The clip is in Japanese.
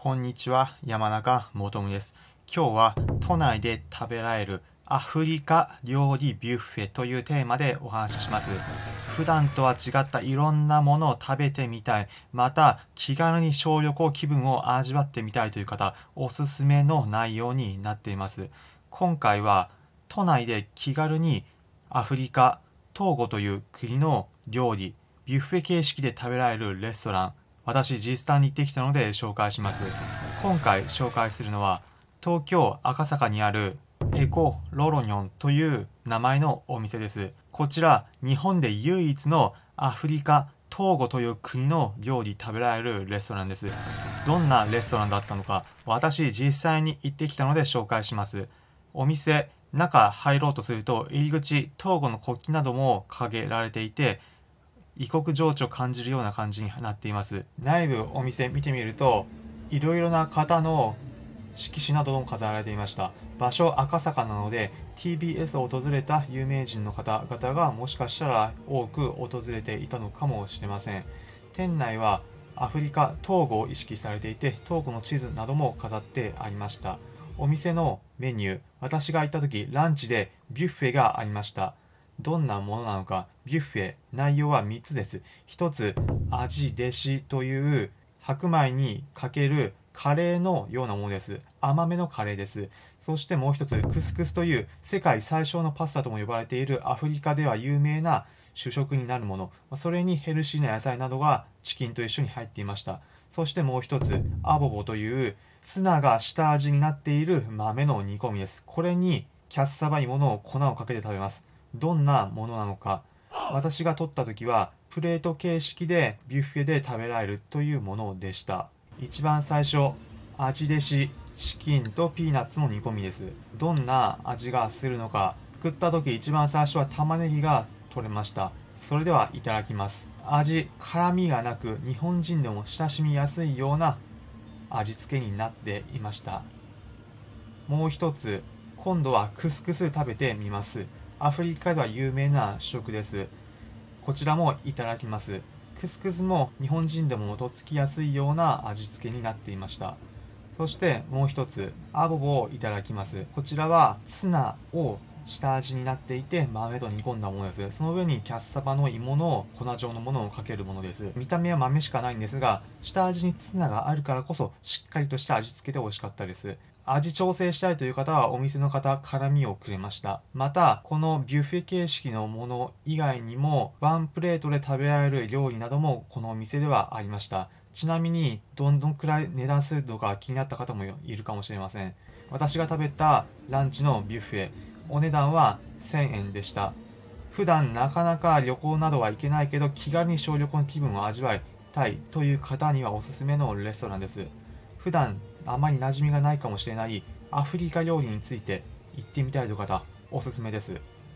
こんにちは、山中もとむです。今日は都内で食べられるアフリカ料理ビュッフェというテーマでお話しします。普段とは違ったいろんなものを食べてみたい、また気軽に小旅行気分を味わってみたいという方、おすすめの内容になっています。今回は都内で気軽にアフリカ、トーゴという国の料理、ビュッフェ形式で食べられるレストラン、私実際に行ってきたので紹介します。今回紹介するのは、東京赤坂にあるエコ・ロロニョンという名前のお店です。こちら、日本で唯一のアフリカ、トーゴという国の料理食べられるレストランです。どんなレストランだったのか、私実際に行ってきたので紹介します。お店、中入ろうとすると入り口、トーゴの国旗なども掲げられていて、異国情緒を感じるような感じになっています。内部お店見てみるといろいろな方の色紙なども飾られていました。場所赤坂なので TBS を訪れた有名人の方々がもしかしたら多く訪れていたのかもしれません。店内はアフリカ東郷を意識されていて東郷の地図なども飾ってありました。お店のメニュー私が行った時ランチでビュッフェがありました。どんなものなのか、ビュッフェ、内容は3つです。1つ、味弟子という白米にかけるカレーのようなものです。甘めのカレーです。そしてもう1つ、クスクスという世界最小のパスタとも呼ばれているアフリカでは有名な主食になるもの。それにヘルシーな野菜などがチキンと一緒に入っていました。そしてもう1つ、アボボというツナが下味になっている豆の煮込みです。これにキャッサバ芋の粉をかけて食べます。どんなものなのか私が取った時はプレート形式でビュッフェで食べられるというものでした。一番最初味弟子チキンとピーナッツの煮込みです。どんな味がするのか作った時一番最初は玉ねぎが取れました。それではいただきます。味辛みがなく日本人でも親しみやすいような味付けになっていました。もう一つ今度はクスクス食べてみます。アフリカでは有名な主食です。こちらもいただきます。クスクスも日本人でもとっつきやすいような味付けになっていました。そしてもう一つ、アボボをいただきます。こちらはツナを下味になっていて豆と煮込んだものです。その上にキャッサバの芋の粉状のものをかけるものです。見た目は豆しかないんですが、下味にツナがあるからこそしっかりとした味付けで美味しかったです。味調整したいという方はお店の方辛みをくれました。またこのビュッフェ形式のもの以外にもワンプレートで食べられる料理などもこのお店ではありました。ちなみにどんどんくらい値段するのか気になった方もいるかもしれません。私が食べたランチのビュッフェお値段は1000円でした。普段なかなか旅行などは行けないけど気軽に小旅行の気分を味わいたいという方にはおすすめのレストランです。普段あまり馴染みがないかもしれないアフリカ料理について行ってみたいという方おすすめです。